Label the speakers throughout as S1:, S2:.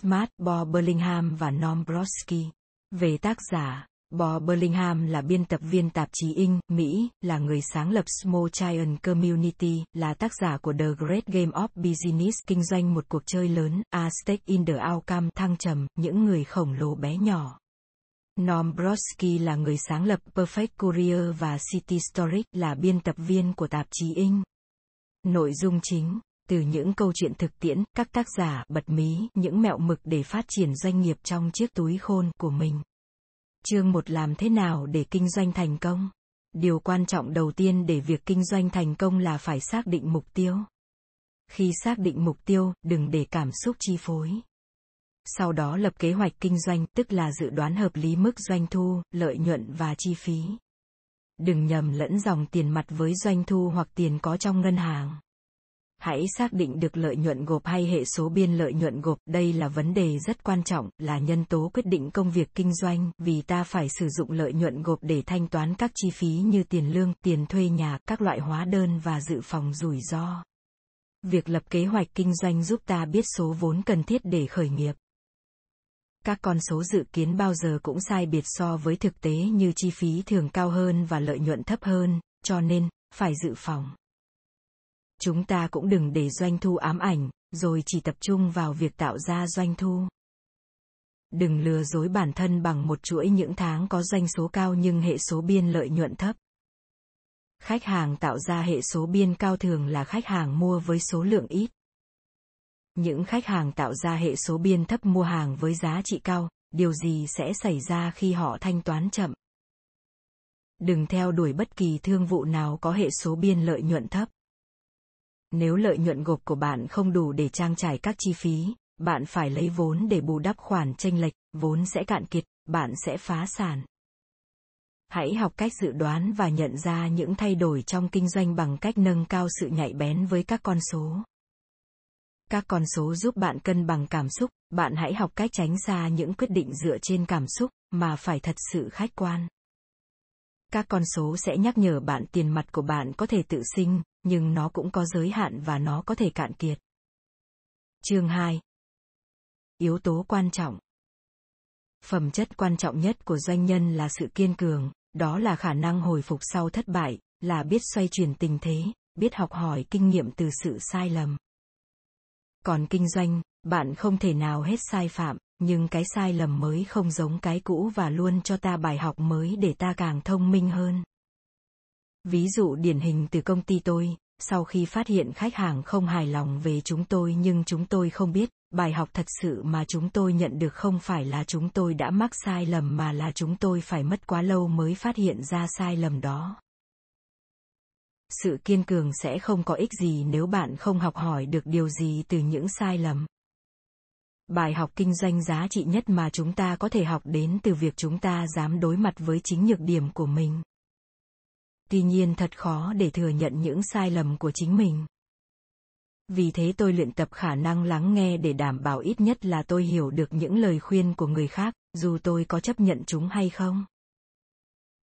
S1: Smart, Bob Burlingham và Norm Brodsky. Về tác giả, Bob Burlingham là biên tập viên tạp chí Inc. Mỹ, là người sáng lập Small Giant Community, là tác giả của The Great Game of Business, kinh doanh một cuộc chơi lớn, A Stake in the Outcome, thăng trầm, những người khổng lồ bé nhỏ. Norm Brodsky là người sáng lập Perfect Courier và City Story, là biên tập viên của tạp chí Inc. Nội dung chính từ những câu chuyện thực tiễn, các tác giả bật mí những mẹo mực để phát triển doanh nghiệp trong chiếc túi khôn của mình. Chương một làm thế nào để kinh doanh thành công? Điều quan trọng đầu tiên để việc kinh doanh thành công là phải xác định mục tiêu. Khi xác định mục tiêu, đừng để cảm xúc chi phối. Sau đó lập kế hoạch kinh doanh, tức là dự đoán hợp lý mức doanh thu, lợi nhuận và chi phí. Đừng nhầm lẫn dòng tiền mặt với doanh thu hoặc tiền có trong ngân hàng. Hãy xác định được lợi nhuận gộp hay hệ số biên lợi nhuận gộp, đây là vấn đề rất quan trọng, là nhân tố quyết định công việc kinh doanh, vì ta phải sử dụng lợi nhuận gộp để thanh toán các chi phí như tiền lương, tiền thuê nhà, các loại hóa đơn và dự phòng rủi ro. Việc lập kế hoạch kinh doanh giúp ta biết số vốn cần thiết để khởi nghiệp. Các con số dự kiến bao giờ cũng sai biệt so với thực tế như chi phí thường cao hơn và lợi nhuận thấp hơn, cho nên, phải dự phòng. Chúng ta cũng đừng để doanh thu ám ảnh, rồi chỉ tập trung vào việc tạo ra doanh thu. Đừng lừa dối bản thân bằng một chuỗi những tháng có doanh số cao nhưng hệ số biên lợi nhuận thấp. Khách hàng tạo ra hệ số biên cao thường là khách hàng mua với số lượng ít. Những khách hàng tạo ra hệ số biên thấp mua hàng với giá trị cao, điều gì sẽ xảy ra khi họ thanh toán chậm? Đừng theo đuổi bất kỳ thương vụ nào có hệ số biên lợi nhuận thấp. Nếu lợi nhuận gộp của bạn không đủ để trang trải các chi phí, bạn phải lấy vốn để bù đắp khoản chênh lệch, vốn sẽ cạn kiệt, bạn sẽ phá sản. Hãy học cách dự đoán và nhận ra những thay đổi trong kinh doanh bằng cách nâng cao sự nhạy bén với các con số. Các con số giúp bạn cân bằng cảm xúc, bạn hãy học cách tránh xa những quyết định dựa trên cảm xúc, mà phải thật sự khách quan. Các con số sẽ nhắc nhở bạn tiền mặt của bạn có thể tự sinh, nhưng nó cũng có giới hạn và nó có thể cạn kiệt. Chương 2 Yếu tố quan trọng Phẩm chất quan trọng nhất của doanh nhân là sự kiên cường, đó là khả năng hồi phục sau thất bại, là biết xoay chuyển tình thế, biết học hỏi kinh nghiệm từ sự sai lầm. Còn kinh doanh, bạn không thể nào hết sai phạm, nhưng cái sai lầm mới không giống cái cũ và luôn cho ta bài học mới để ta càng thông minh hơn. Ví dụ điển hình từ công ty tôi, sau khi phát hiện khách hàng không hài lòng về chúng tôi nhưng chúng tôi không biết, bài học thật sự mà chúng tôi nhận được không phải là chúng tôi đã mắc sai lầm mà là chúng tôi phải mất quá lâu mới phát hiện ra sai lầm đó. Sự kiên cường sẽ không có ích gì nếu bạn không học hỏi được điều gì từ những sai lầm. Bài học kinh doanh giá trị nhất mà chúng ta có thể học đến từ việc chúng ta dám đối mặt với chính nhược điểm của mình. Tuy nhiên thật khó để thừa nhận những sai lầm của chính mình. Vì thế tôi luyện tập khả năng lắng nghe để đảm bảo ít nhất là tôi hiểu được những lời khuyên của người khác, dù tôi có chấp nhận chúng hay không.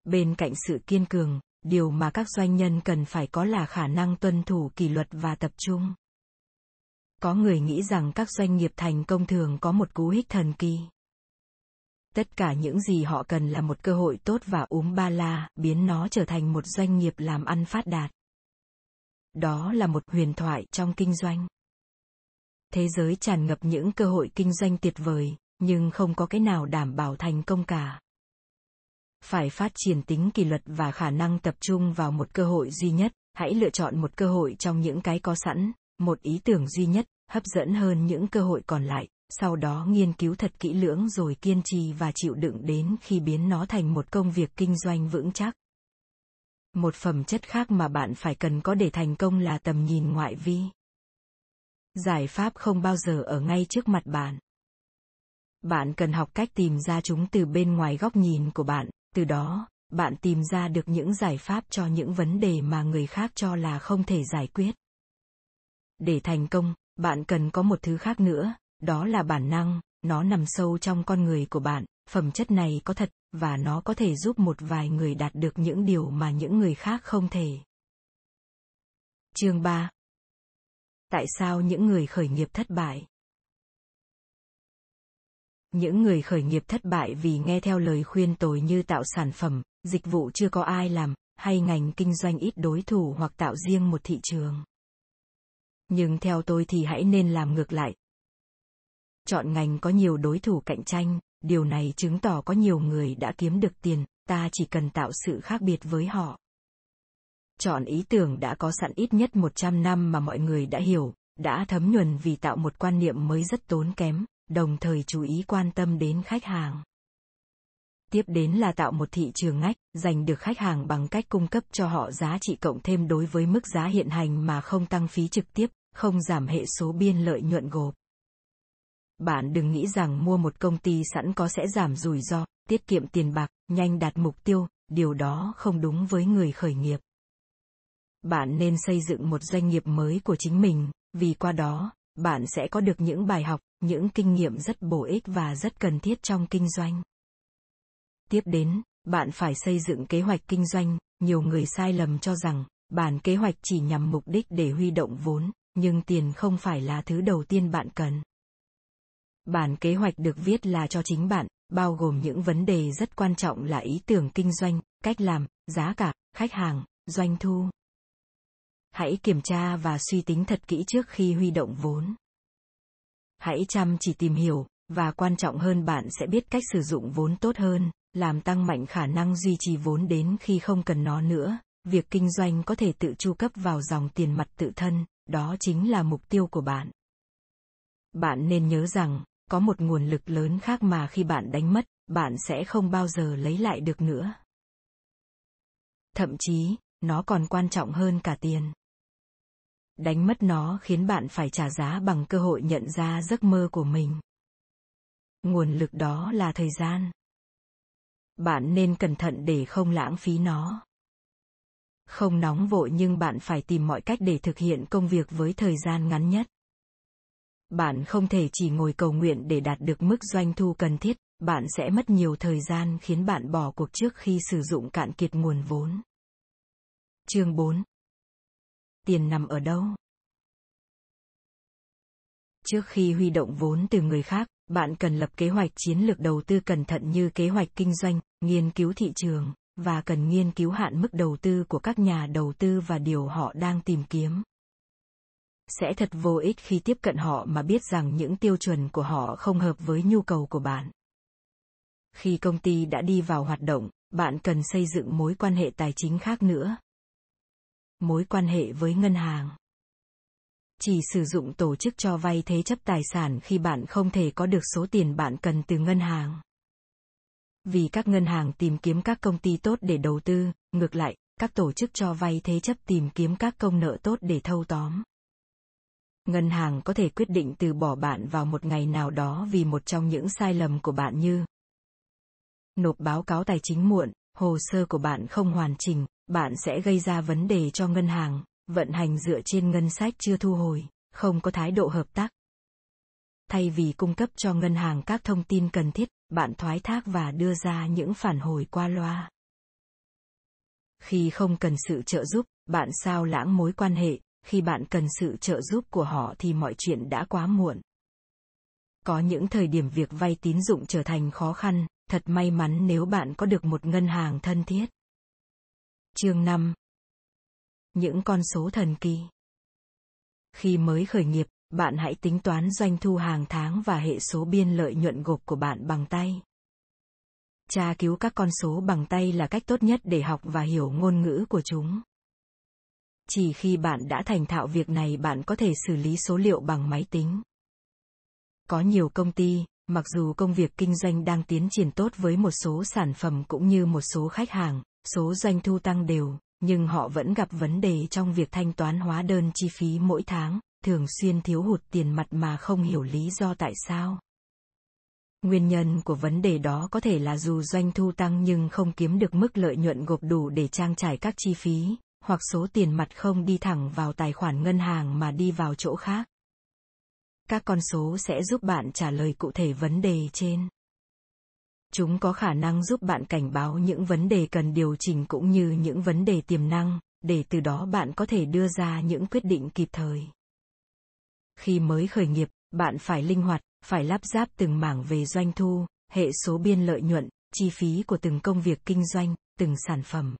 S1: Bên cạnh sự kiên cường, điều mà các doanh nhân cần phải có là khả năng tuân thủ kỷ luật và tập trung có người nghĩ rằng các doanh nghiệp thành công thường có một cú hích thần kỳ. Tất cả những gì họ cần là một cơ hội tốt và úm ba la, biến nó trở thành một doanh nghiệp làm ăn phát đạt. Đó là một huyền thoại trong kinh doanh. Thế giới tràn ngập những cơ hội kinh doanh tuyệt vời, nhưng không có cái nào đảm bảo thành công cả. Phải phát triển tính kỷ luật và khả năng tập trung vào một cơ hội duy nhất, hãy lựa chọn một cơ hội trong những cái có sẵn, một ý tưởng duy nhất hấp dẫn hơn những cơ hội còn lại, sau đó nghiên cứu thật kỹ lưỡng rồi kiên trì và chịu đựng đến khi biến nó thành một công việc kinh doanh vững chắc. Một phẩm chất khác mà bạn phải cần có để thành công là tầm nhìn ngoại vi. Giải pháp không bao giờ ở ngay trước mặt bạn. Bạn cần học cách tìm ra chúng từ bên ngoài góc nhìn của bạn, từ đó, bạn tìm ra được những giải pháp cho những vấn đề mà người khác cho là không thể giải quyết. Để thành công bạn cần có một thứ khác nữa đó là bản năng. Nó nằm sâu trong con người của bạn. Phẩm chất này có thật và nó có thể giúp một vài người đạt được những điều mà những người khác không thể. Chương 3 tại sao những người khởi nghiệp thất bại? Những người khởi nghiệp thất bại vì nghe theo lời khuyên tồi như tạo sản phẩm, dịch vụ chưa có ai làm, hay ngành kinh doanh ít đối thủ hoặc tạo riêng một thị trường. Nhưng theo tôi thì hãy nên làm ngược lại. Chọn ngành có nhiều đối thủ cạnh tranh, điều này chứng tỏ có nhiều người đã kiếm được tiền, ta chỉ cần tạo sự khác biệt với họ. Chọn ý tưởng đã có sẵn ít nhất 100 năm mà mọi người đã hiểu, đã thấm nhuần vì tạo một quan niệm mới rất tốn kém, đồng thời chú ý quan tâm đến khách hàng. Tiếp đến là tạo một thị trường ngách, giành được khách hàng bằng cách cung cấp cho họ giá trị cộng thêm đối với mức giá hiện hành mà không tăng phí trực tiếp, không giảm hệ số biên lợi nhuận gộp. Bạn đừng nghĩ rằng mua một công ty sẵn có sẽ giảm rủi ro, tiết kiệm tiền bạc, nhanh đạt mục tiêu, điều đó không đúng với người khởi nghiệp. Bạn nên xây dựng một doanh nghiệp mới của chính mình, vì qua đó, bạn sẽ có được những bài học, những kinh nghiệm rất bổ ích và rất cần thiết trong kinh doanh. Tiếp đến, bạn phải xây dựng kế hoạch kinh doanh, nhiều người sai lầm cho rằng, bản kế hoạch chỉ nhằm mục đích để huy động vốn, nhưng tiền không phải là thứ đầu tiên bạn cần. Bản kế hoạch được viết là cho chính bạn, bao gồm những vấn đề rất quan trọng là ý tưởng kinh doanh, cách làm, giá cả, khách hàng, doanh thu. Hãy kiểm tra và suy tính thật kỹ trước khi huy động vốn. Hãy chăm chỉ tìm hiểu, và quan trọng hơn bạn sẽ biết cách sử dụng vốn tốt hơn, làm tăng mạnh khả năng duy trì vốn đến khi không cần nó nữa. Việc kinh doanh có thể tự chu cấp vào dòng tiền mặt tự thân, đó chính là mục tiêu của bạn. Bạn nên nhớ rằng, có một nguồn lực lớn khác mà khi bạn đánh mất, bạn sẽ không bao giờ lấy lại được nữa. Thậm chí, nó còn quan trọng hơn cả tiền. Đánh mất nó khiến bạn phải trả giá bằng cơ hội nhận ra giấc mơ của mình. Nguồn lực đó là thời gian. Bạn nên cẩn thận để không lãng phí nó. Không nóng vội nhưng bạn phải tìm mọi cách để thực hiện công việc với thời gian ngắn nhất bạn không thể chỉ ngồi cầu nguyện để đạt được mức doanh thu cần thiết, bạn sẽ mất nhiều thời gian khiến bạn bỏ cuộc trước khi sử dụng cạn kiệt nguồn vốn. Chương 4 Tiền nằm ở đâu? Trước khi huy động vốn từ người khác, bạn cần lập kế hoạch chiến lược đầu tư cẩn thận như kế hoạch kinh doanh, nghiên cứu thị trường, và cần nghiên cứu hạn mức đầu tư của các nhà đầu tư và điều họ đang tìm kiếm. Sẽ thật vô ích khi tiếp cận họ mà biết rằng những tiêu chuẩn của họ không hợp với nhu cầu của bạn. Khi công ty đã đi vào hoạt động, bạn cần xây dựng mối quan hệ tài chính khác nữa. Mối quan hệ với ngân hàng. Chỉ sử dụng tổ chức cho vay thế chấp tài sản khi bạn không thể có được số tiền bạn cần từ ngân hàng vì các ngân hàng tìm kiếm các công ty tốt để đầu tư, ngược lại, các tổ chức cho vay thế chấp tìm kiếm các công nợ tốt để thâu tóm. Ngân hàng có thể quyết định từ bỏ bạn vào một ngày nào đó vì một trong những sai lầm của bạn như nộp báo cáo tài chính muộn, hồ sơ của bạn không hoàn chỉnh, bạn sẽ gây ra vấn đề cho ngân hàng, vận hành dựa trên ngân sách chưa thu hồi, không có thái độ hợp tác. Thay vì cung cấp cho ngân hàng các thông tin cần thiết bạn thoái thác và đưa ra những phản hồi qua loa. Khi không cần sự trợ giúp, bạn sao lãng mối quan hệ, khi bạn cần sự trợ giúp của họ thì mọi chuyện đã quá muộn. Có những thời điểm việc vay tín dụng trở thành khó khăn, thật may mắn nếu bạn có được một ngân hàng thân thiết. Chương 5 những con số thần kỳ. Khi mới khởi nghiệp bạn hãy tính toán doanh thu hàng tháng và hệ số biên lợi nhuận gộp của bạn bằng tay. Tra cứu các con số bằng tay là cách tốt nhất để học và hiểu ngôn ngữ của chúng. Chỉ khi bạn đã thành thạo việc này, bạn có thể xử lý số liệu bằng máy tính. Có nhiều công ty, mặc dù công việc kinh doanh đang tiến triển tốt với một số sản phẩm cũng như một số khách hàng, số doanh thu tăng đều, nhưng họ vẫn gặp vấn đề trong việc thanh toán hóa đơn chi phí mỗi tháng thường xuyên thiếu hụt tiền mặt mà không hiểu lý do tại sao nguyên nhân của vấn đề đó có thể là dù doanh thu tăng nhưng không kiếm được mức lợi nhuận gộp đủ để trang trải các chi phí hoặc số tiền mặt không đi thẳng vào tài khoản ngân hàng mà đi vào chỗ khác. Các con số sẽ giúp bạn trả lời cụ thể vấn đề trên. Chúng có khả năng giúp bạn cảnh báo những vấn đề cần điều chỉnh cũng như những vấn đề tiềm năng, để từ đó bạn có thể đưa ra những quyết định kịp thời. Khi mới khởi nghiệp, bạn phải linh hoạt, phải lắp ráp từng mảng về doanh thu, hệ số biên lợi nhuận, chi phí của từng công việc kinh doanh, từng sản phẩm.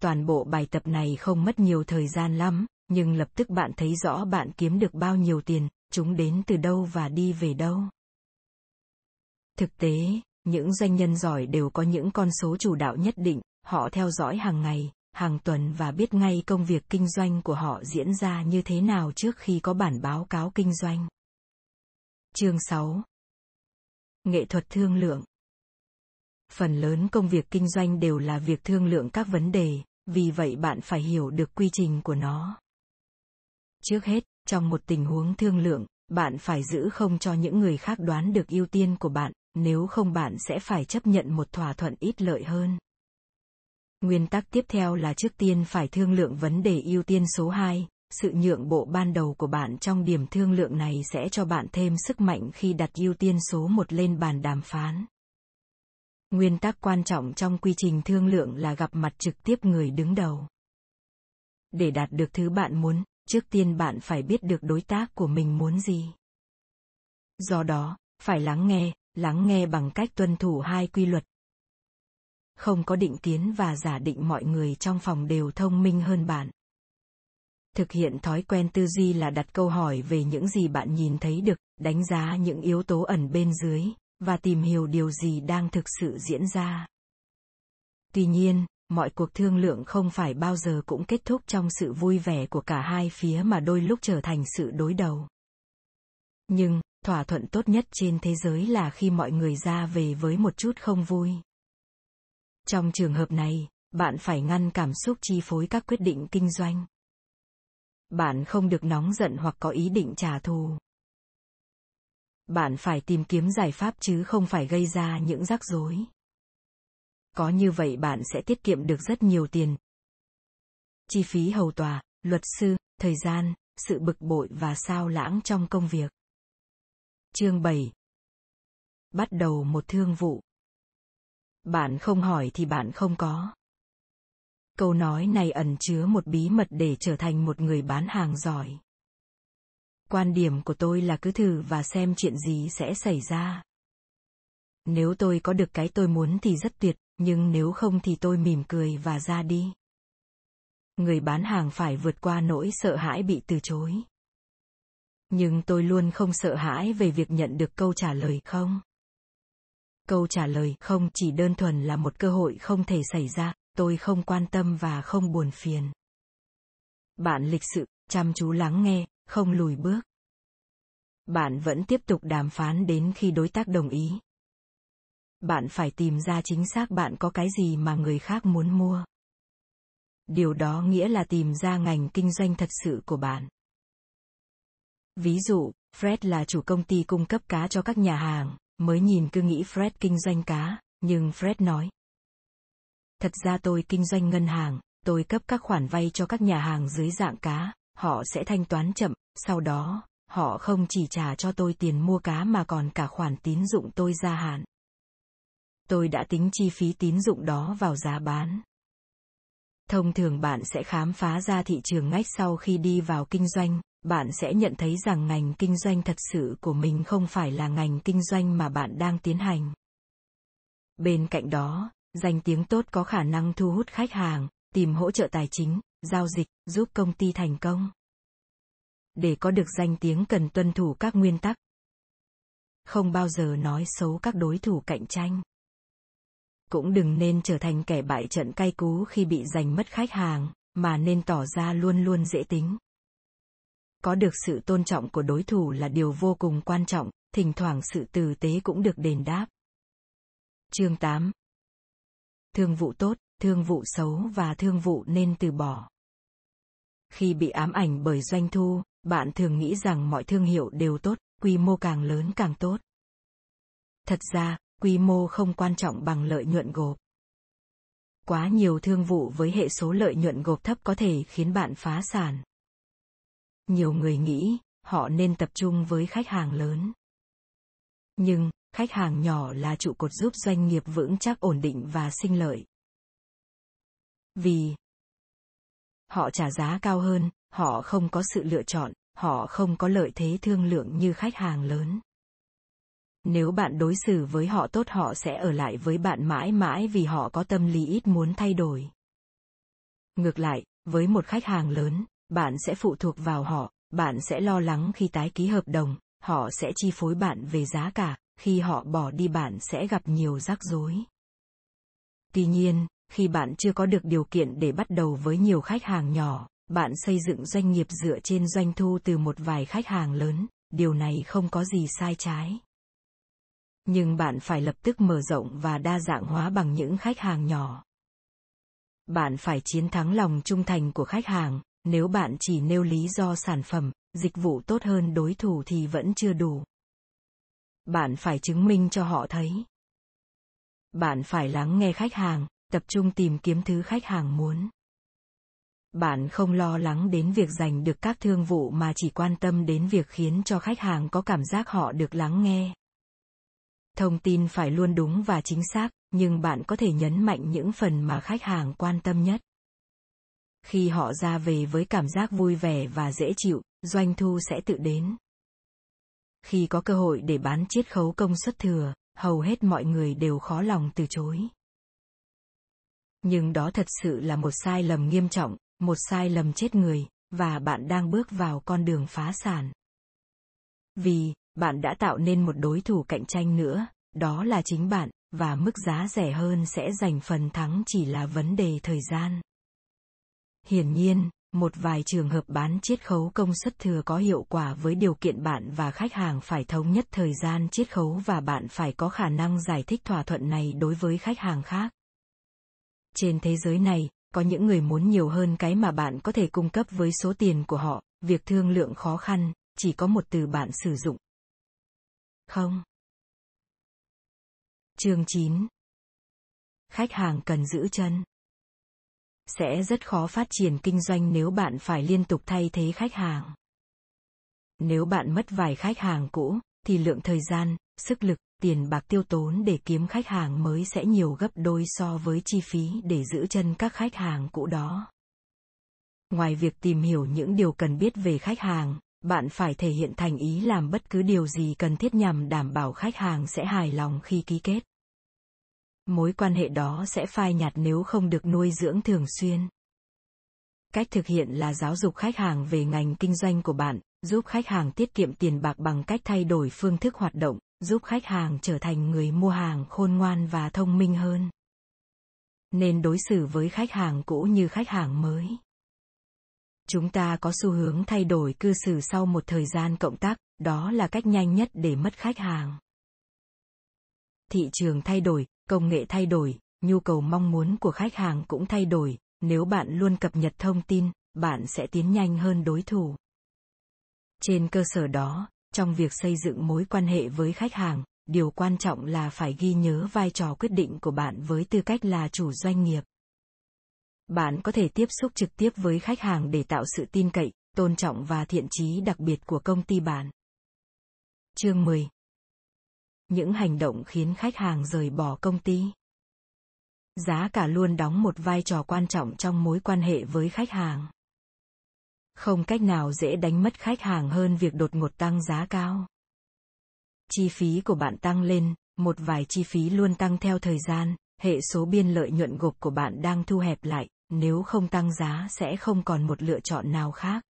S1: Toàn bộ bài tập này không mất nhiều thời gian lắm, nhưng lập tức bạn thấy rõ bạn kiếm được bao nhiêu tiền, chúng đến từ đâu và đi về đâu. Thực tế, những doanh nhân giỏi đều có những con số chủ đạo nhất định, họ theo dõi hàng ngày, hàng tuần và biết ngay công việc kinh doanh của họ diễn ra như thế nào trước khi có bản báo cáo kinh doanh. Chương 6 Nghệ thuật thương lượng Phần lớn công việc kinh doanh đều là việc thương lượng các vấn đề, vì vậy bạn phải hiểu được quy trình của nó. Trước hết, trong một tình huống thương lượng, bạn phải giữ không cho những người khác đoán được ưu tiên của bạn, nếu không bạn sẽ phải chấp nhận một thỏa thuận ít lợi hơn. Nguyên tắc tiếp theo là trước tiên phải thương lượng vấn đề ưu tiên số 2, sự nhượng bộ ban đầu của bạn trong điểm thương lượng này sẽ cho bạn thêm sức mạnh khi đặt ưu tiên số 1 lên bàn đàm phán. Nguyên tắc quan trọng trong quy trình thương lượng là gặp mặt trực tiếp người đứng đầu. Để đạt được thứ bạn muốn, trước tiên bạn phải biết được đối tác của mình muốn gì. Do đó, phải lắng nghe, lắng nghe bằng cách tuân thủ hai quy luật. Không có định kiến và giả định mọi người trong phòng đều thông minh hơn bạn. Thực hiện thói quen tư duy là đặt câu hỏi về những gì bạn nhìn thấy được, đánh giá những yếu tố ẩn bên dưới, và tìm hiểu điều gì đang thực sự diễn ra. Tuy nhiên, mọi cuộc thương lượng không phải bao giờ cũng kết thúc trong sự vui vẻ của cả hai phía mà đôi lúc trở thành sự đối đầu. Nhưng, thỏa thuận tốt nhất trên thế giới là khi mọi người ra về với một chút không vui. Trong trường hợp này, bạn phải ngăn cảm xúc chi phối các quyết định kinh doanh. Bạn không được nóng giận hoặc có ý định trả thù. Bạn phải tìm kiếm giải pháp chứ không phải gây ra những rắc rối. Có như vậy bạn sẽ tiết kiệm được rất nhiều tiền. Chi phí hầu tòa, luật sư, thời gian, sự bực bội và sao lãng trong công việc. Chương 7 Bắt đầu một thương vụ. Bạn không hỏi thì bạn không có. Câu nói này ẩn chứa một bí mật để trở thành một người bán hàng giỏi. Quan điểm của tôi là cứ thử và xem chuyện gì sẽ xảy ra. Nếu tôi có được cái tôi muốn thì rất tuyệt, nhưng nếu không thì tôi mỉm cười và ra đi. Người bán hàng phải vượt qua nỗi sợ hãi bị từ chối. Nhưng tôi luôn không sợ hãi về việc nhận được câu trả lời không. Câu trả lời không chỉ đơn thuần là một cơ hội không thể xảy ra, tôi không quan tâm và không buồn phiền. Bạn lịch sự, chăm chú lắng nghe, không lùi bước. Bạn vẫn tiếp tục đàm phán đến khi đối tác đồng ý. Bạn phải tìm ra chính xác bạn có cái gì mà người khác muốn mua. Điều đó nghĩa là tìm ra ngành kinh doanh thật sự của bạn. Ví dụ, Fred là chủ công ty cung cấp cá cho các nhà hàng, mới nhìn cứ nghĩ Fred kinh doanh cá, nhưng Fred nói. Thật ra tôi kinh doanh ngân hàng, tôi cấp các khoản vay cho các nhà hàng dưới dạng cá, họ sẽ thanh toán chậm, sau đó, họ không chỉ trả cho tôi tiền mua cá mà còn cả khoản tín dụng tôi gia hạn. Tôi đã tính chi phí tín dụng đó vào giá bán. Thông thường bạn sẽ khám phá ra thị trường ngách sau khi đi vào kinh doanh, bạn sẽ nhận thấy rằng ngành kinh doanh thật sự của mình không phải là ngành kinh doanh mà bạn đang tiến hành. Bên cạnh đó, danh tiếng tốt có khả năng thu hút khách hàng, tìm hỗ trợ tài chính, giao dịch, giúp công ty thành công. Để có được danh tiếng cần tuân thủ các nguyên tắc. Không bao giờ nói xấu các đối thủ cạnh tranh. Cũng đừng nên trở thành kẻ bại trận cay cú khi bị giành mất khách hàng, mà nên tỏ ra luôn luôn dễ tính. Có được sự tôn trọng của đối thủ là điều vô cùng quan trọng, thỉnh thoảng sự tử tế cũng được đền đáp. Chương 8 Thương vụ tốt, thương vụ xấu và thương vụ nên từ bỏ. Khi bị ám ảnh bởi doanh thu, bạn thường nghĩ rằng mọi thương hiệu đều tốt, quy mô càng lớn càng tốt. Thật ra, quy mô không quan trọng bằng lợi nhuận gộp. Quá nhiều thương vụ với hệ số lợi nhuận gộp thấp có thể khiến bạn phá sản. Nhiều người nghĩ, họ nên tập trung với khách hàng lớn. Nhưng, khách hàng nhỏ là trụ cột giúp doanh nghiệp vững chắc ổn định và sinh lợi. Vì họ trả giá cao hơn, họ không có sự lựa chọn, họ không có lợi thế thương lượng như khách hàng lớn. Nếu bạn đối xử với họ tốt họ sẽ ở lại với bạn mãi mãi vì họ có tâm lý ít muốn thay đổi. Ngược lại, với một khách hàng lớn, bạn sẽ phụ thuộc vào họ, bạn sẽ lo lắng khi tái ký hợp đồng, họ sẽ chi phối bạn về giá cả, khi họ bỏ đi bạn sẽ gặp nhiều rắc rối. Tuy nhiên, khi bạn chưa có được điều kiện để bắt đầu với nhiều khách hàng nhỏ, bạn xây dựng doanh nghiệp dựa trên doanh thu từ một vài khách hàng lớn, điều này không có gì sai trái. Nhưng bạn phải lập tức mở rộng và đa dạng hóa bằng những khách hàng nhỏ. Bạn phải chiến thắng lòng trung thành của khách hàng, nếu bạn chỉ nêu lý do sản phẩm, dịch vụ tốt hơn đối thủ thì vẫn chưa đủ. Bạn phải chứng minh cho họ thấy. Bạn phải lắng nghe khách hàng, tập trung tìm kiếm thứ khách hàng muốn. Bạn không lo lắng đến việc giành được các thương vụ mà chỉ quan tâm đến việc khiến cho khách hàng có cảm giác họ được lắng nghe. Thông tin phải luôn đúng và chính xác, nhưng bạn có thể nhấn mạnh những phần mà khách hàng quan tâm nhất. Khi họ ra về với cảm giác vui vẻ và dễ chịu, doanh thu sẽ tự đến. Khi có cơ hội để bán chiết khấu công suất thừa, hầu hết mọi người đều khó lòng từ chối. Nhưng đó thật sự là một sai lầm nghiêm trọng, một sai lầm chết người, và bạn đang bước vào con đường phá sản. Vì, bạn đã tạo nên một đối thủ cạnh tranh nữa, đó là chính bạn, và mức giá rẻ hơn sẽ giành phần thắng chỉ là vấn đề thời gian. Hiển nhiên, một vài trường hợp bán chiết khấu công suất thừa có hiệu quả với điều kiện bạn và khách hàng phải thống nhất thời gian chiết khấu và bạn phải có khả năng giải thích thỏa thuận này đối với khách hàng khác. Trên thế giới này, có những người muốn nhiều hơn cái mà bạn có thể cung cấp với số tiền của họ, việc thương lượng khó khăn, chỉ có một từ bạn sử dụng. Không. Chương 9 Khách hàng cần giữ chân sẽ rất khó phát triển kinh doanh nếu bạn phải liên tục thay thế khách hàng. Nếu bạn mất vài khách hàng cũ, thì lượng thời gian, sức lực, tiền bạc tiêu tốn để kiếm khách hàng mới sẽ nhiều gấp đôi so với chi phí để giữ chân các khách hàng cũ đó. Ngoài việc tìm hiểu những điều cần biết về khách hàng, bạn phải thể hiện thành ý làm bất cứ điều gì cần thiết nhằm đảm bảo khách hàng sẽ hài lòng khi ký kết mối quan hệ đó sẽ phai nhạt nếu không được nuôi dưỡng thường xuyên. Cách thực hiện là giáo dục khách hàng về ngành kinh doanh của bạn, giúp khách hàng tiết kiệm tiền bạc bằng cách thay đổi phương thức hoạt động, giúp khách hàng trở thành người mua hàng khôn ngoan và thông minh hơn. Nên đối xử với khách hàng cũ như khách hàng mới. Chúng ta có xu hướng thay đổi cư xử sau một thời gian cộng tác, đó là cách nhanh nhất để mất khách hàng. Thị trường thay đổi công nghệ thay đổi, nhu cầu mong muốn của khách hàng cũng thay đổi. Nếu bạn luôn cập nhật thông tin, bạn sẽ tiến nhanh hơn đối thủ. Trên cơ sở đó, trong việc xây dựng mối quan hệ với khách hàng, điều quan trọng là phải ghi nhớ vai trò quyết định của bạn với tư cách là chủ doanh nghiệp. Bạn có thể tiếp xúc trực tiếp với khách hàng để tạo sự tin cậy, tôn trọng và thiện trí đặc biệt của công ty bạn. Chương 10 những hành động khiến khách hàng rời bỏ công ty. Giá cả luôn đóng một vai trò quan trọng trong mối quan hệ với khách hàng. Không cách nào dễ đánh mất khách hàng hơn việc đột ngột tăng giá cao. Chi phí của bạn tăng lên, một vài chi phí luôn tăng theo thời gian, hệ số biên lợi nhuận gộp của bạn đang thu hẹp lại, nếu không tăng giá sẽ không còn một lựa chọn nào khác.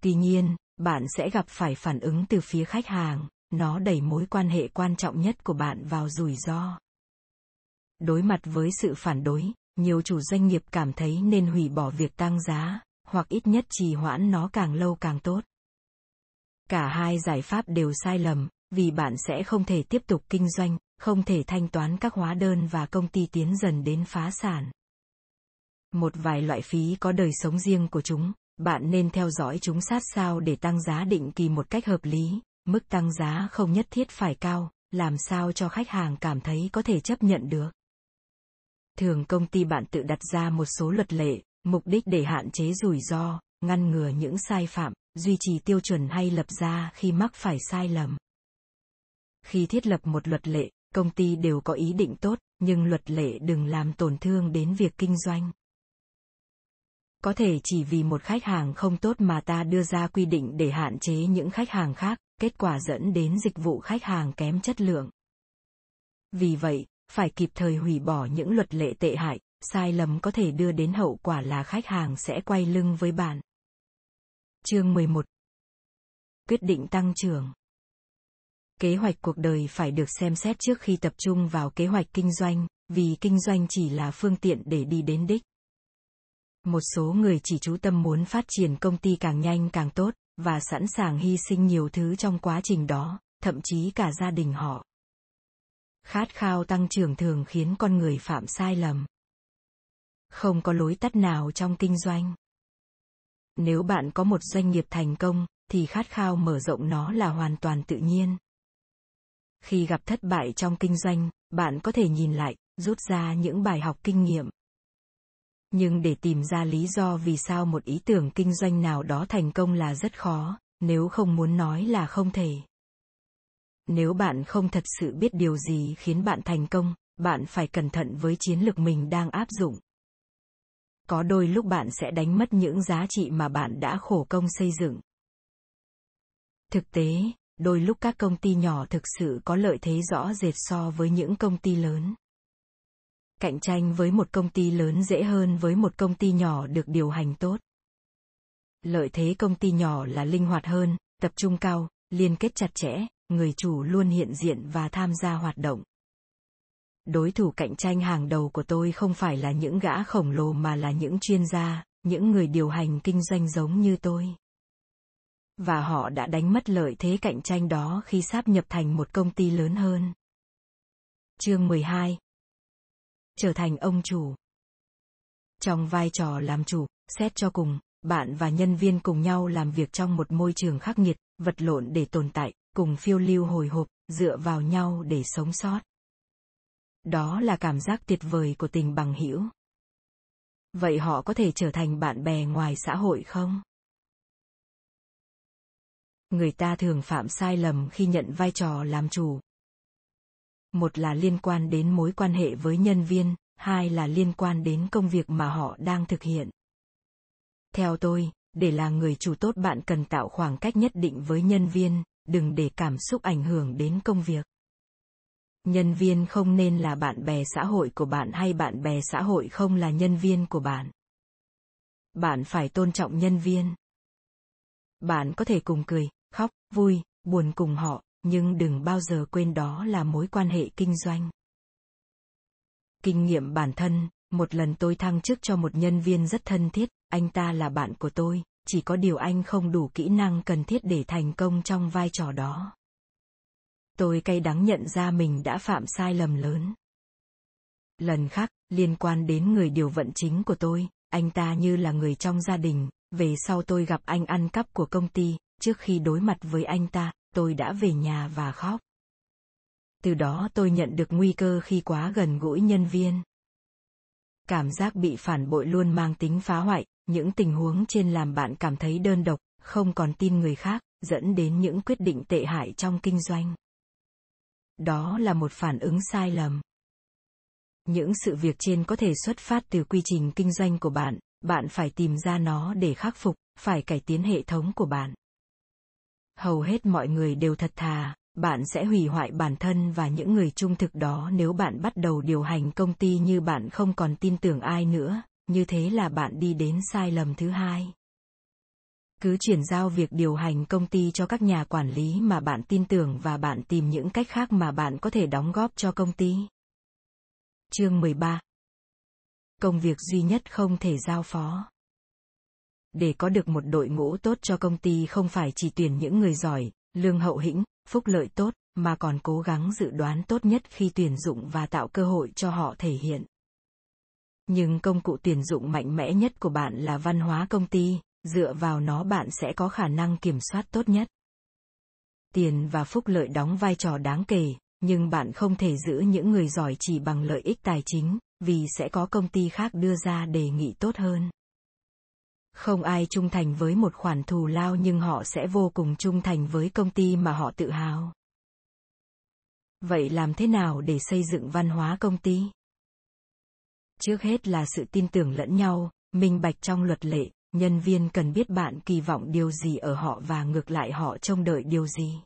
S1: Tuy nhiên, bạn sẽ gặp phải phản ứng từ phía khách hàng nó đẩy mối quan hệ quan trọng nhất của bạn vào rủi ro. Đối mặt với sự phản đối, nhiều chủ doanh nghiệp cảm thấy nên hủy bỏ việc tăng giá, hoặc ít nhất trì hoãn nó càng lâu càng tốt. Cả hai giải pháp đều sai lầm, vì bạn sẽ không thể tiếp tục kinh doanh, không thể thanh toán các hóa đơn và công ty tiến dần đến phá sản. Một vài loại phí có đời sống riêng của chúng, bạn nên theo dõi chúng sát sao để tăng giá định kỳ một cách hợp lý mức tăng giá không nhất thiết phải cao, làm sao cho khách hàng cảm thấy có thể chấp nhận được? Thường công ty bạn tự đặt ra một số luật lệ, mục đích để hạn chế rủi ro, ngăn ngừa những sai phạm, duy trì tiêu chuẩn hay lập ra khi mắc phải sai lầm. Khi thiết lập một luật lệ, công ty đều có ý định tốt, nhưng luật lệ đừng làm tổn thương đến việc kinh doanh. Có thể chỉ vì một khách hàng không tốt mà ta đưa ra quy định để hạn chế những khách hàng khác kết quả dẫn đến dịch vụ khách hàng kém chất lượng. Vì vậy, phải kịp thời hủy bỏ những luật lệ tệ hại, sai lầm có thể đưa đến hậu quả là khách hàng sẽ quay lưng với bạn. Chương 11 Quyết định tăng trưởng Kế hoạch cuộc đời phải được xem xét trước khi tập trung vào kế hoạch kinh doanh, vì kinh doanh chỉ là phương tiện để đi đến đích. Một số người chỉ chú tâm muốn phát triển công ty càng nhanh càng tốt, và sẵn sàng hy sinh nhiều thứ trong quá trình đó, thậm chí cả gia đình họ. Khát khao tăng trưởng thường khiến con người phạm sai lầm. Không có lối tắt nào trong kinh doanh. Nếu bạn có một doanh nghiệp thành công, thì khát khao mở rộng nó là hoàn toàn tự nhiên. Khi gặp thất bại trong kinh doanh, bạn có thể nhìn lại, rút ra những bài học kinh nghiệm. Nhưng để tìm ra lý do vì sao một ý tưởng kinh doanh nào đó thành công là rất khó, nếu không muốn nói là không thể. Nếu bạn không thật sự biết điều gì khiến bạn thành công, bạn phải cẩn thận với chiến lược mình đang áp dụng. Có đôi lúc bạn sẽ đánh mất những giá trị mà bạn đã khổ công xây dựng. Thực tế, đôi lúc các công ty nhỏ thực sự có lợi thế rõ rệt so với những công ty lớn cạnh tranh với một công ty lớn dễ hơn với một công ty nhỏ được điều hành tốt. Lợi thế công ty nhỏ là linh hoạt hơn, tập trung cao, liên kết chặt chẽ, người chủ luôn hiện diện và tham gia hoạt động. Đối thủ cạnh tranh hàng đầu của tôi không phải là những gã khổng lồ mà là những chuyên gia, những người điều hành kinh doanh giống như tôi. Và họ đã đánh mất lợi thế cạnh tranh đó khi sáp nhập thành một công ty lớn hơn. Chương 12 Trở thành ông chủ Trong vai trò làm chủ, xét cho cùng, bạn và nhân viên cùng nhau làm việc trong một môi trường khắc nghiệt, vật lộn để tồn tại, cùng phiêu lưu hồi hộp, dựa vào nhau để sống sót. Đó là cảm giác tuyệt vời của tình bằng hữu. Vậy họ có thể trở thành bạn bè ngoài xã hội không? người ta thường phạm sai lầm khi nhận vai trò làm chủ một là liên quan đến mối quan hệ với nhân viên hai là liên quan đến công việc mà họ đang thực hiện. Theo tôi để là người chủ tốt bạn cần tạo khoảng cách nhất định với nhân viên đừng để cảm xúc ảnh hưởng đến công việc. Nhân viên không nên là bạn bè xã hội của bạn hay bạn bè xã hội không là nhân viên của bạn. Bạn phải tôn trọng nhân viên. Bạn có thể cùng cười khóc, vui, buồn cùng họ, nhưng đừng bao giờ quên đó là mối quan hệ kinh doanh. Kinh nghiệm bản thân, một lần tôi thăng chức cho một nhân viên rất thân thiết, anh ta là bạn của tôi, chỉ có điều anh không đủ kỹ năng cần thiết để thành công trong vai trò đó. Tôi cay đắng nhận ra mình đã phạm sai lầm lớn. Lần khác, liên quan đến người điều vận chính của tôi, anh ta như là người trong gia đình, về sau tôi gặp anh ăn cắp của công ty, trước khi đối mặt với anh ta tôi đã về nhà và khóc. Từ đó tôi nhận được nguy cơ khi quá gần gũi nhân viên. Cảm giác bị phản bội luôn mang tính phá hoại, những tình huống trên làm bạn cảm thấy đơn độc, không còn tin người khác, dẫn đến những quyết định tệ hại trong kinh doanh. Đó là một phản ứng sai lầm. Những sự việc trên có thể xuất phát từ quy trình kinh doanh của bạn bạn phải tìm ra nó để khắc phục, phải cải tiến hệ thống của bạn hầu hết mọi người đều thật thà, bạn sẽ hủy hoại bản thân và những người trung thực đó nếu bạn bắt đầu điều hành công ty như bạn không còn tin tưởng ai nữa, như thế là bạn đi đến sai lầm thứ hai. Cứ chuyển giao việc điều hành công ty cho các nhà quản lý mà bạn tin tưởng và bạn tìm những cách khác mà bạn có thể đóng góp cho công ty. Chương 13 Công việc duy nhất không thể giao phó để có được một đội ngũ tốt cho công ty không phải chỉ tuyển những người giỏi, lương hậu hĩnh, phúc lợi tốt, mà còn cố gắng dự đoán tốt nhất khi tuyển dụng và tạo cơ hội cho họ thể hiện. Nhưng công cụ tuyển dụng mạnh mẽ nhất của bạn là văn hóa công ty, dựa vào nó bạn sẽ có khả năng kiểm soát tốt nhất. Tiền và phúc lợi đóng vai trò đáng kể, nhưng bạn không thể giữ những người giỏi chỉ bằng lợi ích tài chính, vì sẽ có công ty khác đưa ra đề nghị tốt hơn không ai trung thành với một khoản thù lao nhưng họ sẽ vô cùng trung thành với công ty mà họ tự hào vậy làm thế nào để xây dựng văn hóa công ty trước hết là sự tin tưởng lẫn nhau, minh bạch trong luật lệ, nhân viên cần biết bạn kỳ vọng điều gì ở họ và ngược lại họ trông đợi điều gì.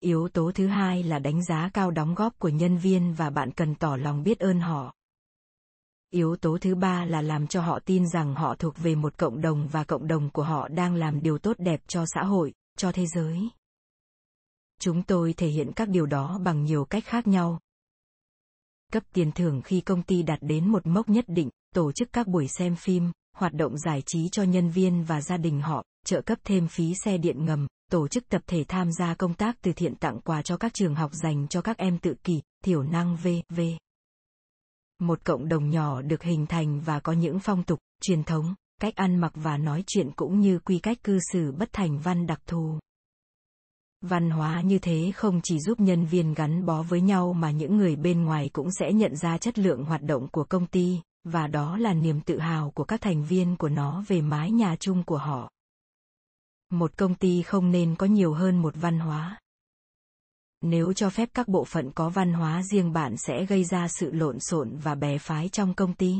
S1: Yếu tố thứ hai là đánh giá cao đóng góp của nhân viên và bạn cần tỏ lòng biết ơn họ. Yếu tố thứ ba là làm cho họ tin rằng họ thuộc về một cộng đồng và cộng đồng của họ đang làm điều tốt đẹp cho xã hội, cho thế giới. Chúng tôi thể hiện các điều đó bằng nhiều cách khác nhau. Cấp tiền thưởng khi công ty đạt đến một mốc nhất định, tổ chức các buổi xem phim, hoạt động giải trí cho nhân viên và gia đình họ, trợ cấp thêm phí xe điện ngầm, tổ chức tập thể tham gia công tác từ thiện tặng quà cho các trường học dành cho các em tự kỷ, thiểu năng v.v. Một cộng đồng nhỏ được hình thành và có những phong tục, truyền thống, cách ăn mặc và nói chuyện cũng như quy cách cư xử bất thành văn đặc thù. Văn hóa như thế không chỉ giúp nhân viên gắn bó với nhau mà những người bên ngoài cũng sẽ nhận ra chất lượng hoạt động của công ty, và đó là niềm tự hào của các thành viên của nó về mái nhà chung của họ. Một công ty không nên có nhiều hơn một văn hóa. Nếu cho phép các bộ phận có văn hóa riêng bạn sẽ gây ra sự lộn xộn và bè phái trong công ty.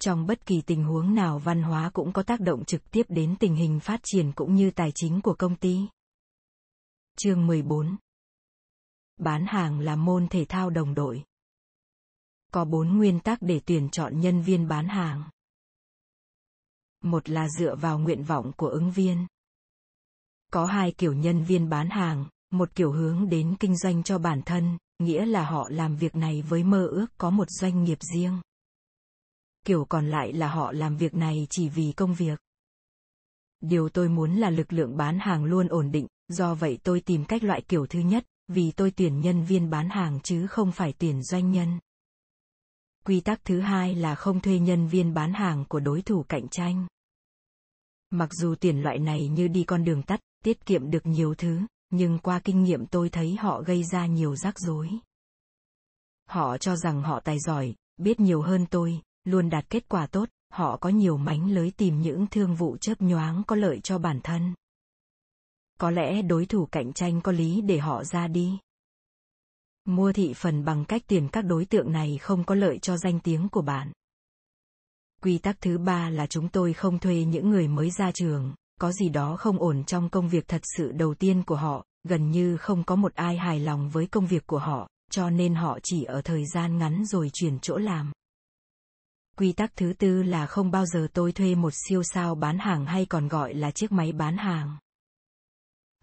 S1: Trong bất kỳ tình huống nào văn hóa cũng có tác động trực tiếp đến tình hình phát triển cũng như tài chính của công ty. Chương 14 Bán hàng là môn thể thao đồng đội. Có bốn nguyên tắc để tuyển chọn nhân viên bán hàng. Một là dựa vào nguyện vọng của ứng viên. Có hai kiểu nhân viên bán hàng, một kiểu hướng đến kinh doanh cho bản thân, nghĩa là họ làm việc này với mơ ước có một doanh nghiệp riêng. Kiểu còn lại là họ làm việc này chỉ vì công việc. Điều tôi muốn là lực lượng bán hàng luôn ổn định, do vậy tôi tìm cách loại kiểu thứ nhất, vì tôi tuyển nhân viên bán hàng chứ không phải tuyển doanh nhân. Quy tắc thứ hai là không thuê nhân viên bán hàng của đối thủ cạnh tranh. Mặc dù tuyển loại này như đi con đường tắt, tiết kiệm được nhiều thứ, nhưng qua kinh nghiệm tôi thấy họ gây ra nhiều rắc rối. Họ cho rằng họ tài giỏi, biết nhiều hơn tôi, luôn đạt kết quả tốt, họ có nhiều mánh lới tìm những thương vụ chớp nhoáng có lợi cho bản thân. Có lẽ đối thủ cạnh tranh có lý để họ ra đi. Mua thị phần bằng cách tiền các đối tượng này không có lợi cho danh tiếng của bạn. Quy tắc thứ ba là chúng tôi không thuê những người mới ra trường, có gì đó không ổn trong công việc thật sự đầu tiên của họ, gần như không có một ai hài lòng với công việc của họ, cho nên họ chỉ ở thời gian ngắn rồi chuyển chỗ làm. Quy tắc thứ tư là không bao giờ tôi thuê một siêu sao bán hàng hay còn gọi là chiếc máy bán hàng.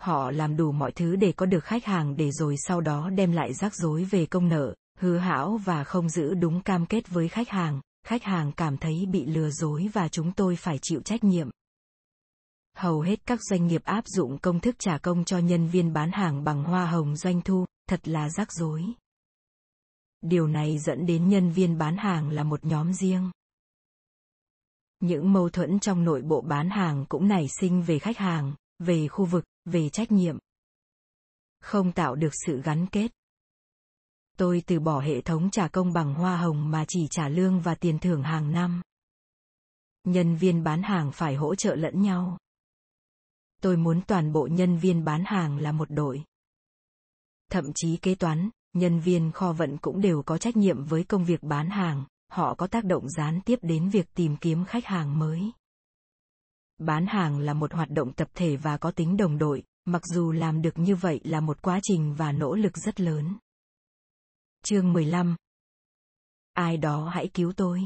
S1: Họ làm đủ mọi thứ để có được khách hàng để rồi sau đó đem lại rắc rối về công nợ, hứa hão và không giữ đúng cam kết với khách hàng, khách hàng cảm thấy bị lừa dối và chúng tôi phải chịu trách nhiệm. Hầu hết các doanh nghiệp áp dụng công thức trả công cho nhân viên bán hàng bằng hoa hồng doanh thu, thật là rắc rối. Điều này dẫn đến nhân viên bán hàng là một nhóm riêng. Những mâu thuẫn trong nội bộ bán hàng cũng nảy sinh về khách hàng, về khu vực, về trách nhiệm. Không tạo được sự gắn kết. Tôi từ bỏ hệ thống trả công bằng hoa hồng mà chỉ trả lương và tiền thưởng hàng năm. Nhân viên bán hàng phải hỗ trợ lẫn nhau. Tôi muốn toàn bộ nhân viên bán hàng là một đội. Thậm chí kế toán, nhân viên kho vận cũng đều có trách nhiệm với công việc bán hàng, họ có tác động gián tiếp đến việc tìm kiếm khách hàng mới. Bán hàng là một hoạt động tập thể và có tính đồng đội, mặc dù làm được như vậy là một quá trình và nỗ lực rất lớn. Chương 15 Ai đó hãy cứu tôi.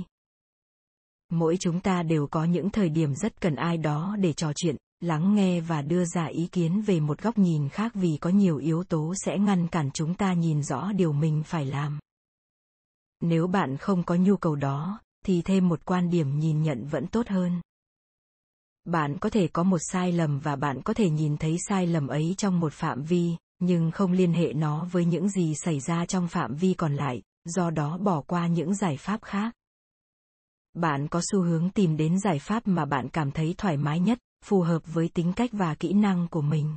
S1: Mỗi chúng ta đều có những thời điểm rất cần ai đó để trò chuyện, lắng nghe và đưa ra ý kiến về một góc nhìn khác vì có nhiều yếu tố sẽ ngăn cản chúng ta nhìn rõ điều mình phải làm. Nếu bạn không có nhu cầu đó, thì thêm một quan điểm nhìn nhận vẫn tốt hơn. Bạn có thể có một sai lầm và bạn có thể nhìn thấy sai lầm ấy trong một phạm vi nhưng không liên hệ nó với những gì xảy ra trong phạm vi còn lại do đó bỏ qua những giải pháp khác. Bạn có xu hướng tìm đến giải pháp mà bạn cảm thấy thoải mái nhất phù hợp với tính cách và kỹ năng của mình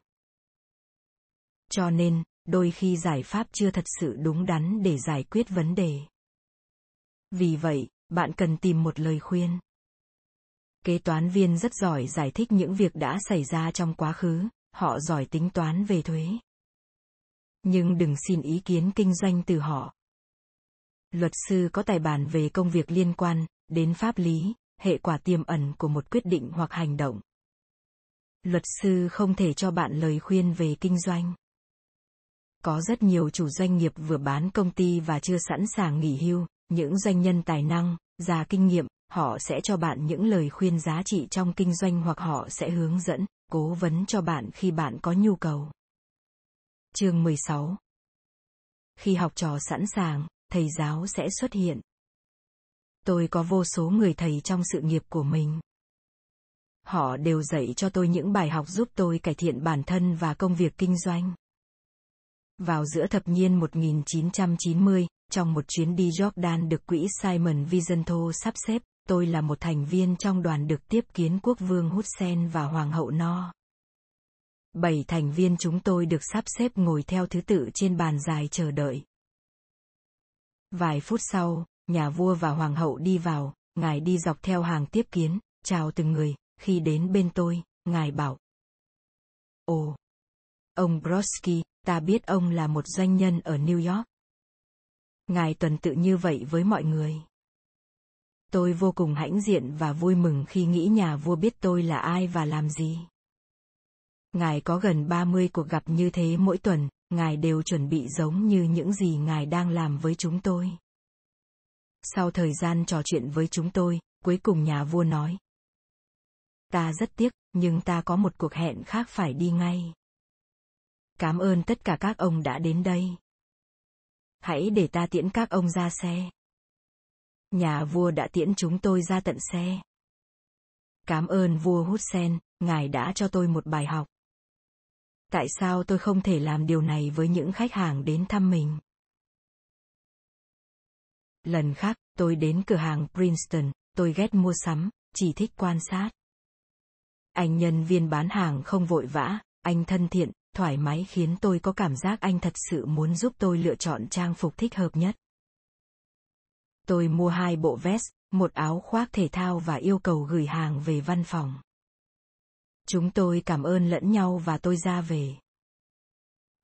S1: cho nên đôi khi giải pháp chưa thật sự đúng đắn để giải quyết vấn đề vì vậy bạn cần tìm một lời khuyên Kế toán viên rất giỏi giải thích những việc đã xảy ra trong quá khứ, họ giỏi tính toán về thuế. Nhưng đừng xin ý kiến kinh doanh từ họ. Luật sư có tài bản về công việc liên quan đến pháp lý, hệ quả tiềm ẩn của một quyết định hoặc hành động. Luật sư không thể cho bạn lời khuyên về kinh doanh. Có rất nhiều chủ doanh nghiệp vừa bán công ty và chưa sẵn sàng nghỉ hưu, những doanh nhân tài năng, già kinh nghiệm, họ sẽ cho bạn những lời khuyên giá trị trong kinh doanh hoặc họ sẽ hướng dẫn, cố vấn cho bạn khi bạn có nhu cầu. Chương 16 Khi học trò sẵn sàng, thầy giáo sẽ xuất hiện. Tôi có vô số người thầy trong sự nghiệp của mình. Họ đều dạy cho tôi những bài học giúp tôi cải thiện bản thân và công việc kinh doanh. Vào giữa thập niên 1990, trong một chuyến đi Jordan được quỹ Simon Wiesenthal sắp xếp, tôi là một thành viên trong đoàn được tiếp kiến quốc vương Hussein và hoàng hậu No. Bảy thành viên chúng tôi được sắp xếp ngồi theo thứ tự trên bàn dài chờ đợi. Vài phút sau, nhà vua và hoàng hậu đi vào, ngài đi dọc theo hàng tiếp kiến, chào từng người, khi đến bên tôi, ngài bảo. Ồ! Ông Brodsky, ta biết ông là một doanh nhân ở New York. Ngài tuần tự như vậy với mọi người. Tôi vô cùng hãnh diện và vui mừng khi nghĩ nhà vua biết tôi là ai và làm gì. Ngài có gần 30 cuộc gặp như thế mỗi tuần, Ngài đều chuẩn bị giống như những gì Ngài đang làm với chúng tôi. Sau thời gian trò chuyện với chúng tôi, cuối cùng nhà vua nói. Ta rất tiếc, nhưng ta có một cuộc hẹn khác phải đi ngay. Cảm ơn tất cả các ông đã đến đây. Hãy để ta tiễn các ông ra xe. Nhà vua đã tiễn chúng tôi ra tận xe. Cảm ơn vua Hút Sen, ngài đã cho tôi một bài học. Tại sao tôi không thể làm điều này với những khách hàng đến thăm mình? Lần khác, tôi đến cửa hàng Princeton, tôi ghét mua sắm, chỉ thích quan sát. Anh nhân viên bán hàng không vội vã, anh thân thiện, thoải mái khiến tôi có cảm giác anh thật sự muốn giúp tôi lựa chọn trang phục thích hợp nhất. Tôi mua hai bộ vest, một áo khoác thể thao và yêu cầu gửi hàng về văn phòng. Chúng tôi cảm ơn lẫn nhau và tôi ra về.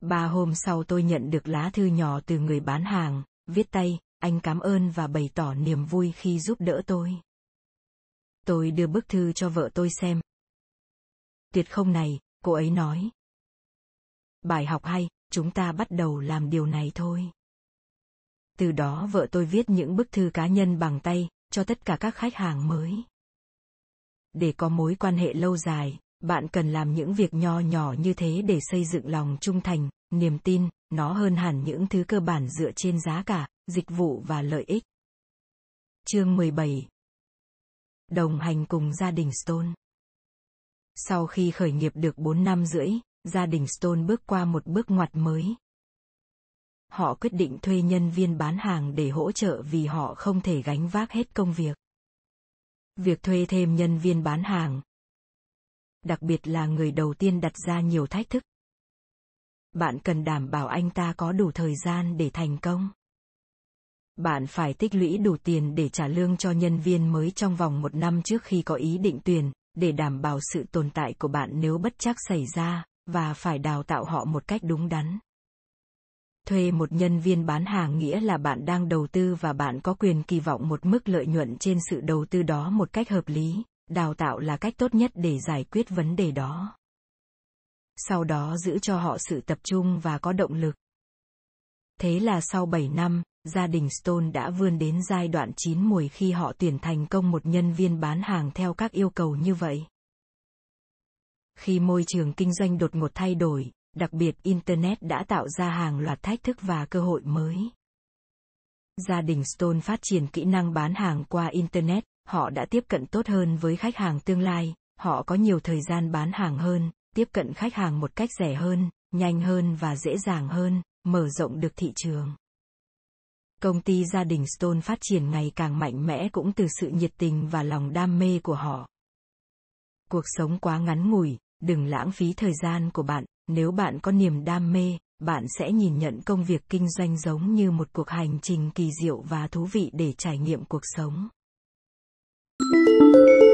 S1: Ba hôm sau tôi nhận được lá thư nhỏ từ người bán hàng, viết tay, anh cảm ơn và bày tỏ niềm vui khi giúp đỡ tôi. Tôi đưa bức thư cho vợ tôi xem. Tuyệt không này, cô ấy nói. Bài học hay, chúng ta bắt đầu làm điều này thôi. Từ đó vợ tôi viết những bức thư cá nhân bằng tay, cho tất cả các khách hàng mới. Để có mối quan hệ lâu dài, bạn cần làm những việc nho nhỏ như thế để xây dựng lòng trung thành, niềm tin, nó hơn hẳn những thứ cơ bản dựa trên giá cả, dịch vụ và lợi ích. Chương 17 Đồng hành cùng gia đình Stone sau khi khởi nghiệp được 4 năm rưỡi, gia đình Stone bước qua một bước ngoặt mới. Họ quyết định thuê nhân viên bán hàng để hỗ trợ vì họ không thể gánh vác hết công việc. Việc thuê thêm nhân viên bán hàng, đặc biệt là người đầu tiên đặt ra nhiều thách thức. Bạn cần đảm bảo anh ta có đủ thời gian để thành công. Bạn phải tích lũy đủ tiền để trả lương cho nhân viên mới trong vòng một năm trước khi có ý định tuyển, để đảm bảo sự tồn tại của bạn nếu bất chắc xảy ra, và phải đào tạo họ một cách đúng đắn. Thuê một nhân viên bán hàng nghĩa là bạn đang đầu tư và bạn có quyền kỳ vọng một mức lợi nhuận trên sự đầu tư đó một cách hợp lý, đào tạo là cách tốt nhất để giải quyết vấn đề đó. Sau đó giữ cho họ sự tập trung và có động lực. Thế là sau 7 năm, gia đình Stone đã vươn đến giai đoạn chín mùi khi họ tuyển thành công một nhân viên bán hàng theo các yêu cầu như vậy. Khi môi trường kinh doanh đột ngột thay đổi, đặc biệt Internet đã tạo ra hàng loạt thách thức và cơ hội mới. Gia đình Stone phát triển kỹ năng bán hàng qua Internet, họ đã tiếp cận tốt hơn với khách hàng tương lai, họ có nhiều thời gian bán hàng hơn, tiếp cận khách hàng một cách rẻ hơn, nhanh hơn và dễ dàng hơn, mở rộng được thị trường. Công ty gia đình Stone phát triển ngày càng mạnh mẽ cũng từ sự nhiệt tình và lòng đam mê của họ. Cuộc sống quá ngắn ngủi, đừng lãng phí thời gian của bạn, nếu bạn có niềm đam mê, bạn sẽ nhìn nhận công việc kinh doanh giống như một cuộc hành trình kỳ diệu và thú vị để trải nghiệm cuộc sống. Thank you.